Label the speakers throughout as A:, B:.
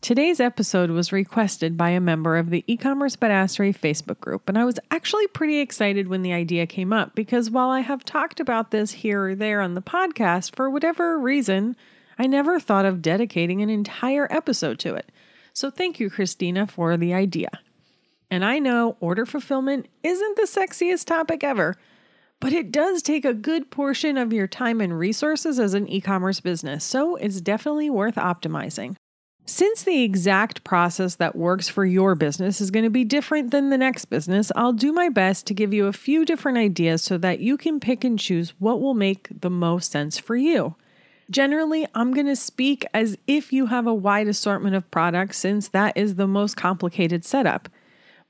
A: Today's episode was requested by a member of the e-commerce badassery Facebook group, and I was actually pretty excited when the idea came up because while I have talked about this here or there on the podcast, for whatever reason, I never thought of dedicating an entire episode to it. So thank you, Christina, for the idea. And I know order fulfillment isn't the sexiest topic ever, but it does take a good portion of your time and resources as an e commerce business, so it's definitely worth optimizing. Since the exact process that works for your business is going to be different than the next business, I'll do my best to give you a few different ideas so that you can pick and choose what will make the most sense for you. Generally, I'm going to speak as if you have a wide assortment of products since that is the most complicated setup.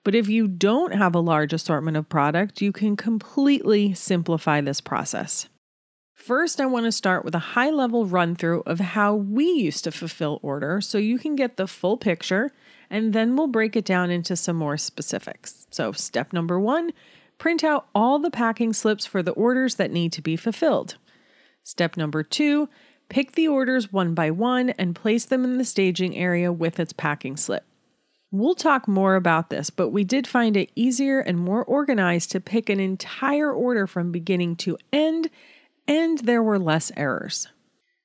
A: But if you don't have a large assortment of product, you can completely simplify this process. First, I want to start with a high level run through of how we used to fulfill order so you can get the full picture, and then we'll break it down into some more specifics. So, step number one print out all the packing slips for the orders that need to be fulfilled. Step number two pick the orders one by one and place them in the staging area with its packing slip. We'll talk more about this, but we did find it easier and more organized to pick an entire order from beginning to end and there were less errors.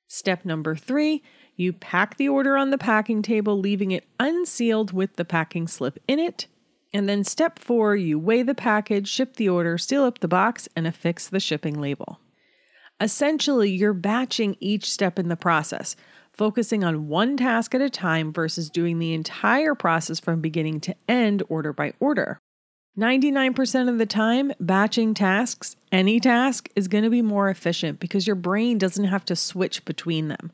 A: Step number three you pack the order on the packing table, leaving it unsealed with the packing slip in it. And then step four, you weigh the package, ship the order, seal up the box, and affix the shipping label. Essentially, you're batching each step in the process, focusing on one task at a time versus doing the entire process from beginning to end, order by order. 99% of the time, batching tasks, any task, is going to be more efficient because your brain doesn't have to switch between them.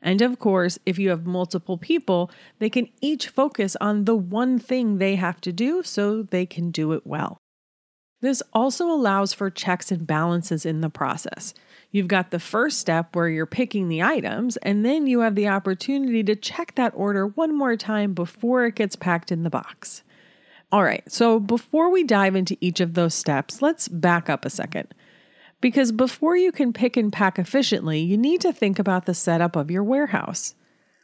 A: And of course, if you have multiple people, they can each focus on the one thing they have to do so they can do it well. This also allows for checks and balances in the process. You've got the first step where you're picking the items, and then you have the opportunity to check that order one more time before it gets packed in the box. All right, so before we dive into each of those steps, let's back up a second. Because before you can pick and pack efficiently, you need to think about the setup of your warehouse.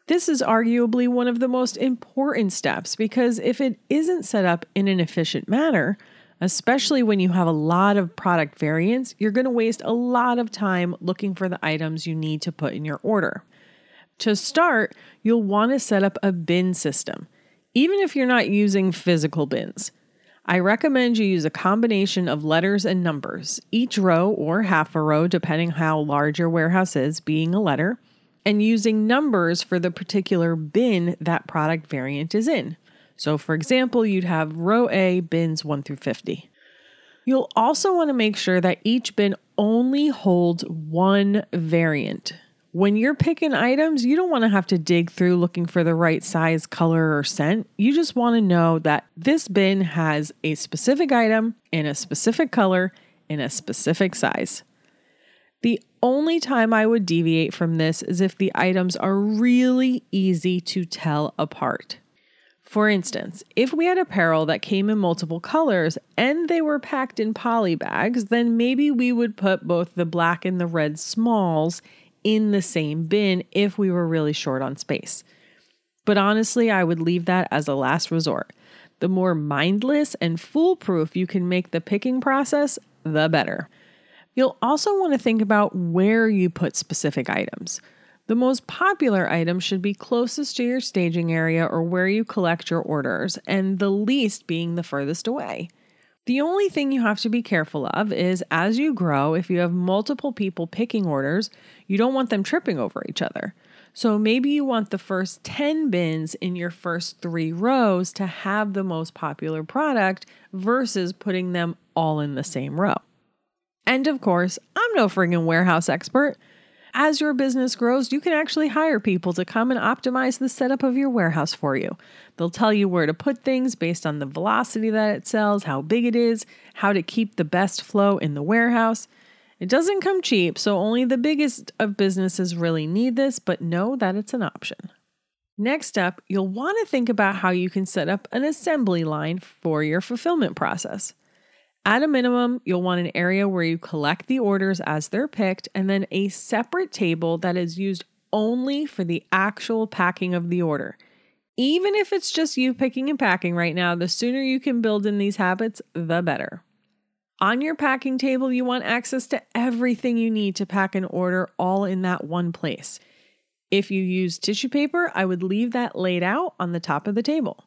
A: This is arguably one of the most important steps because if it isn't set up in an efficient manner, especially when you have a lot of product variants, you're going to waste a lot of time looking for the items you need to put in your order. To start, you'll want to set up a bin system even if you're not using physical bins. I recommend you use a combination of letters and numbers, each row or half a row, depending how large your warehouse is, being a letter, and using numbers for the particular bin that product variant is in. So, for example, you'd have row A bins 1 through 50. You'll also want to make sure that each bin only holds one variant. When you're picking items, you don't want to have to dig through looking for the right size, color, or scent. You just want to know that this bin has a specific item in a specific color in a specific size. The only time I would deviate from this is if the items are really easy to tell apart. For instance, if we had apparel that came in multiple colors and they were packed in poly bags, then maybe we would put both the black and the red smalls in the same bin if we were really short on space. But honestly, I would leave that as a last resort. The more mindless and foolproof you can make the picking process, the better. You'll also want to think about where you put specific items. The most popular items should be closest to your staging area or where you collect your orders, and the least being the furthest away. The only thing you have to be careful of is as you grow, if you have multiple people picking orders, you don't want them tripping over each other. So maybe you want the first 10 bins in your first three rows to have the most popular product versus putting them all in the same row. And of course, I'm no friggin' warehouse expert. As your business grows, you can actually hire people to come and optimize the setup of your warehouse for you. They'll tell you where to put things based on the velocity that it sells, how big it is, how to keep the best flow in the warehouse. It doesn't come cheap, so only the biggest of businesses really need this, but know that it's an option. Next up, you'll want to think about how you can set up an assembly line for your fulfillment process. At a minimum, you'll want an area where you collect the orders as they're picked, and then a separate table that is used only for the actual packing of the order. Even if it's just you picking and packing right now, the sooner you can build in these habits, the better. On your packing table, you want access to everything you need to pack an order all in that one place. If you use tissue paper, I would leave that laid out on the top of the table.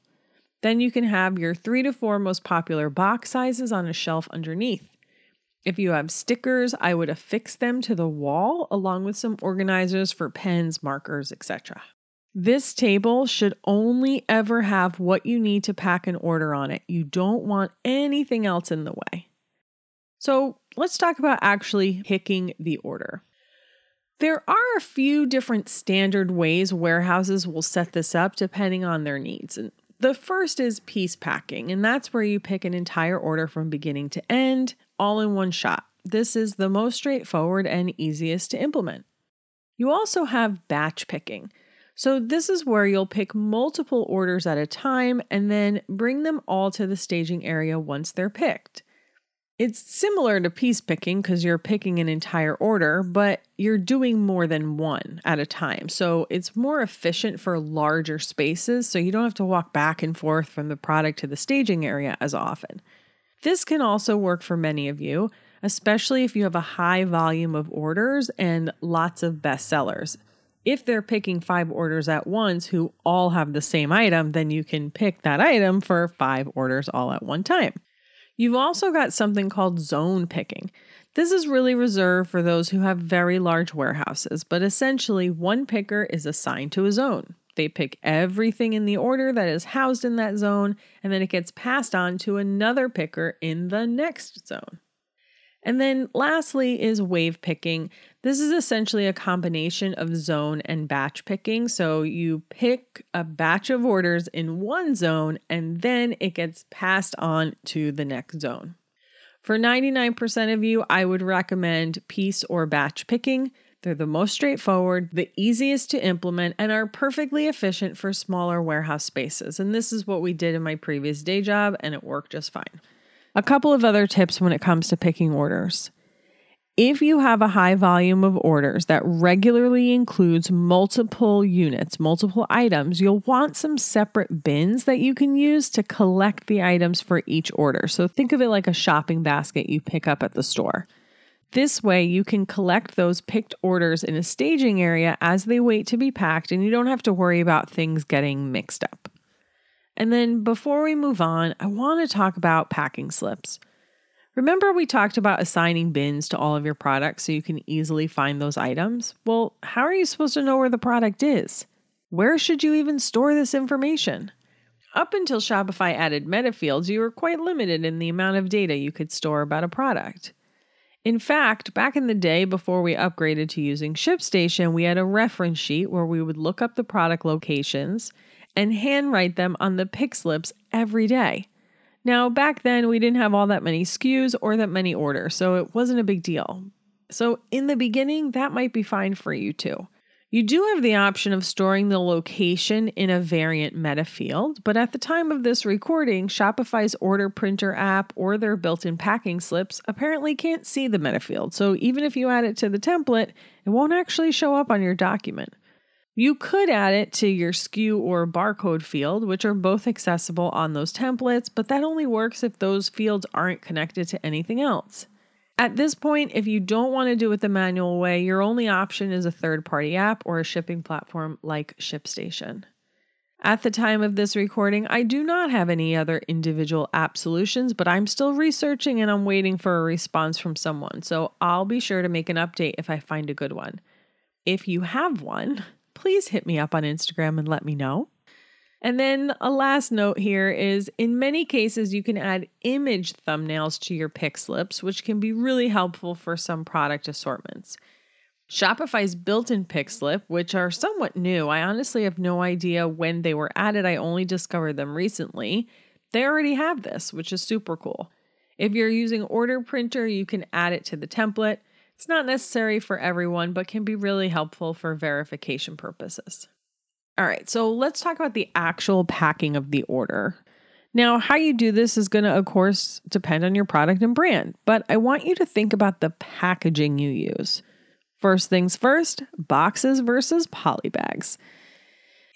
A: Then you can have your three to four most popular box sizes on a shelf underneath. If you have stickers, I would affix them to the wall along with some organizers for pens, markers, etc. This table should only ever have what you need to pack an order on it. You don't want anything else in the way. So let's talk about actually picking the order. There are a few different standard ways warehouses will set this up depending on their needs. And the first is piece packing, and that's where you pick an entire order from beginning to end, all in one shot. This is the most straightforward and easiest to implement. You also have batch picking. So, this is where you'll pick multiple orders at a time and then bring them all to the staging area once they're picked. It's similar to piece picking because you're picking an entire order, but you're doing more than one at a time. So it's more efficient for larger spaces, so you don't have to walk back and forth from the product to the staging area as often. This can also work for many of you, especially if you have a high volume of orders and lots of bestsellers. If they're picking five orders at once who all have the same item, then you can pick that item for five orders all at one time. You've also got something called zone picking. This is really reserved for those who have very large warehouses, but essentially, one picker is assigned to a zone. They pick everything in the order that is housed in that zone, and then it gets passed on to another picker in the next zone. And then lastly is wave picking. This is essentially a combination of zone and batch picking. So you pick a batch of orders in one zone and then it gets passed on to the next zone. For 99% of you, I would recommend piece or batch picking. They're the most straightforward, the easiest to implement, and are perfectly efficient for smaller warehouse spaces. And this is what we did in my previous day job, and it worked just fine. A couple of other tips when it comes to picking orders. If you have a high volume of orders that regularly includes multiple units, multiple items, you'll want some separate bins that you can use to collect the items for each order. So think of it like a shopping basket you pick up at the store. This way, you can collect those picked orders in a staging area as they wait to be packed, and you don't have to worry about things getting mixed up. And then before we move on, I want to talk about packing slips. Remember, we talked about assigning bins to all of your products so you can easily find those items? Well, how are you supposed to know where the product is? Where should you even store this information? Up until Shopify added meta fields, you were quite limited in the amount of data you could store about a product. In fact, back in the day before we upgraded to using ShipStation, we had a reference sheet where we would look up the product locations and handwrite them on the pick slips every day. Now, back then, we didn't have all that many SKUs or that many orders, so it wasn't a big deal. So, in the beginning, that might be fine for you too. You do have the option of storing the location in a variant meta field, but at the time of this recording, Shopify's order printer app or their built in packing slips apparently can't see the meta field. So even if you add it to the template, it won't actually show up on your document. You could add it to your SKU or barcode field, which are both accessible on those templates, but that only works if those fields aren't connected to anything else. At this point, if you don't want to do it the manual way, your only option is a third party app or a shipping platform like ShipStation. At the time of this recording, I do not have any other individual app solutions, but I'm still researching and I'm waiting for a response from someone. So I'll be sure to make an update if I find a good one. If you have one, please hit me up on Instagram and let me know. And then a last note here is in many cases, you can add image thumbnails to your pick slips, which can be really helpful for some product assortments. Shopify's built in pick slip, which are somewhat new. I honestly have no idea when they were added. I only discovered them recently. They already have this, which is super cool. If you're using Order Printer, you can add it to the template. It's not necessary for everyone, but can be really helpful for verification purposes. All right, so let's talk about the actual packing of the order. Now, how you do this is going to, of course, depend on your product and brand, but I want you to think about the packaging you use. First things first boxes versus poly bags.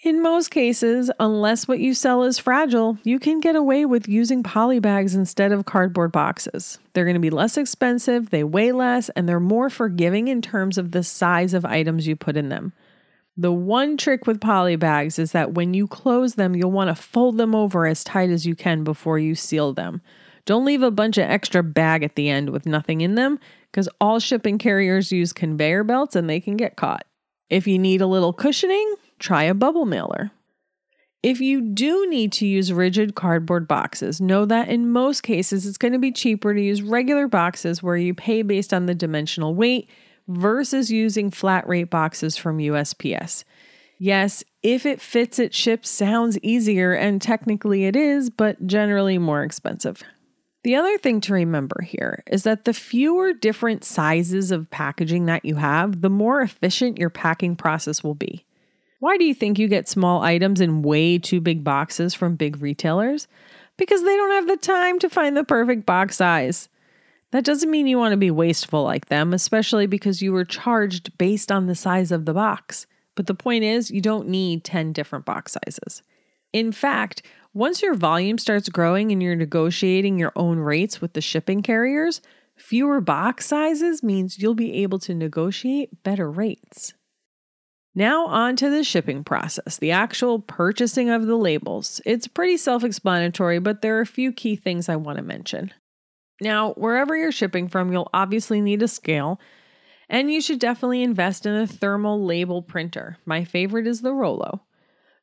A: In most cases, unless what you sell is fragile, you can get away with using poly bags instead of cardboard boxes. They're going to be less expensive, they weigh less, and they're more forgiving in terms of the size of items you put in them. The one trick with poly bags is that when you close them, you'll want to fold them over as tight as you can before you seal them. Don't leave a bunch of extra bag at the end with nothing in them because all shipping carriers use conveyor belts and they can get caught. If you need a little cushioning, try a bubble mailer. If you do need to use rigid cardboard boxes, know that in most cases it's going to be cheaper to use regular boxes where you pay based on the dimensional weight versus using flat rate boxes from USPS. Yes, if it fits, it ships sounds easier, and technically it is, but generally more expensive. The other thing to remember here is that the fewer different sizes of packaging that you have, the more efficient your packing process will be. Why do you think you get small items in way too big boxes from big retailers? Because they don't have the time to find the perfect box size. That doesn't mean you want to be wasteful like them, especially because you were charged based on the size of the box. But the point is, you don't need 10 different box sizes. In fact, once your volume starts growing and you're negotiating your own rates with the shipping carriers, fewer box sizes means you'll be able to negotiate better rates. Now, on to the shipping process, the actual purchasing of the labels. It's pretty self explanatory, but there are a few key things I want to mention. Now, wherever you're shipping from, you'll obviously need a scale, and you should definitely invest in a thermal label printer. My favorite is the Rollo.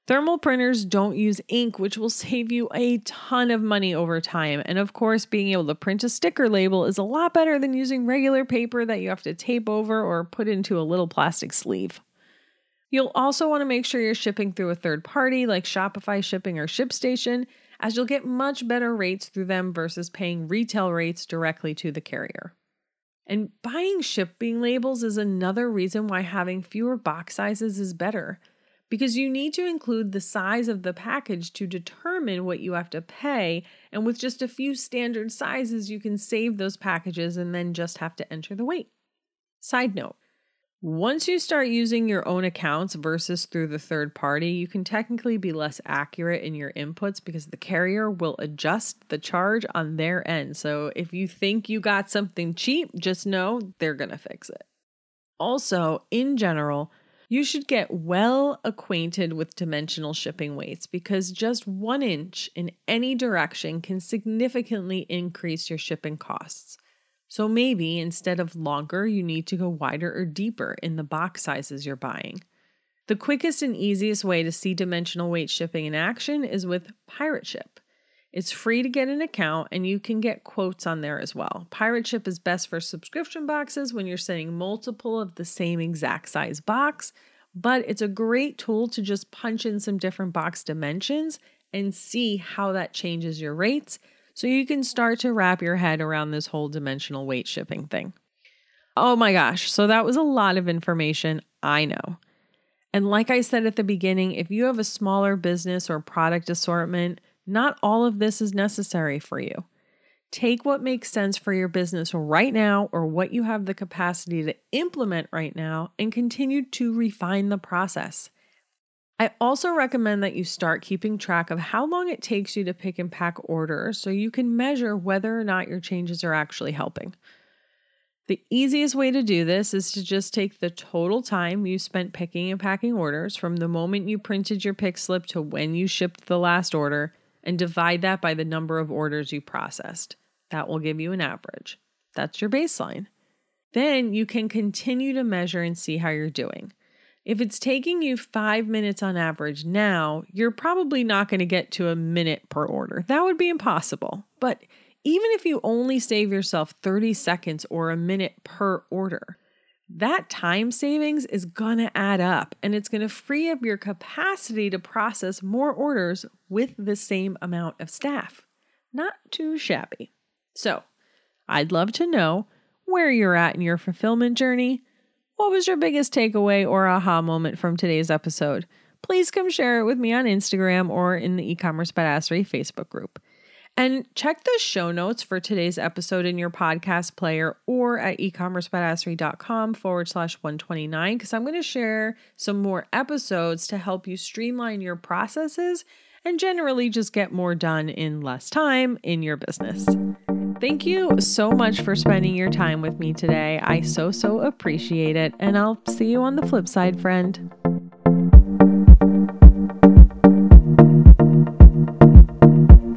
A: Thermal printers don't use ink, which will save you a ton of money over time. And of course, being able to print a sticker label is a lot better than using regular paper that you have to tape over or put into a little plastic sleeve. You'll also want to make sure you're shipping through a third party like Shopify Shipping or ShipStation, as you'll get much better rates through them versus paying retail rates directly to the carrier. And buying shipping labels is another reason why having fewer box sizes is better because you need to include the size of the package to determine what you have to pay. And with just a few standard sizes, you can save those packages and then just have to enter the weight. Side note once you start using your own accounts versus through the third party, you can technically be less accurate in your inputs because the carrier will adjust the charge on their end. So if you think you got something cheap, just know they're going to fix it. Also, in general, you should get well acquainted with dimensional shipping weights because just one inch in any direction can significantly increase your shipping costs. So maybe instead of longer, you need to go wider or deeper in the box sizes you're buying. The quickest and easiest way to see dimensional weight shipping in action is with Pirate Ship. It's free to get an account and you can get quotes on there as well. Pirate Ship is best for subscription boxes when you're sending multiple of the same exact size box, but it's a great tool to just punch in some different box dimensions and see how that changes your rates so you can start to wrap your head around this whole dimensional weight shipping thing. Oh my gosh, so that was a lot of information, I know. And like I said at the beginning, if you have a smaller business or product assortment, not all of this is necessary for you. Take what makes sense for your business right now or what you have the capacity to implement right now and continue to refine the process. I also recommend that you start keeping track of how long it takes you to pick and pack orders so you can measure whether or not your changes are actually helping. The easiest way to do this is to just take the total time you spent picking and packing orders from the moment you printed your pick slip to when you shipped the last order and divide that by the number of orders you processed. That will give you an average. That's your baseline. Then you can continue to measure and see how you're doing. If it's taking you five minutes on average now, you're probably not going to get to a minute per order. That would be impossible. But even if you only save yourself 30 seconds or a minute per order, that time savings is going to add up and it's going to free up your capacity to process more orders with the same amount of staff. Not too shabby. So, I'd love to know where you're at in your fulfillment journey. What was your biggest takeaway or aha moment from today's episode? Please come share it with me on Instagram or in the e-commerce badassery Facebook group. And check the show notes for today's episode in your podcast player or at ecommercebadassery.com forward slash 129 because I'm going to share some more episodes to help you streamline your processes and generally just get more done in less time in your business. Thank you so much for spending your time with me today. I so, so appreciate it. And I'll see you on the flip side, friend.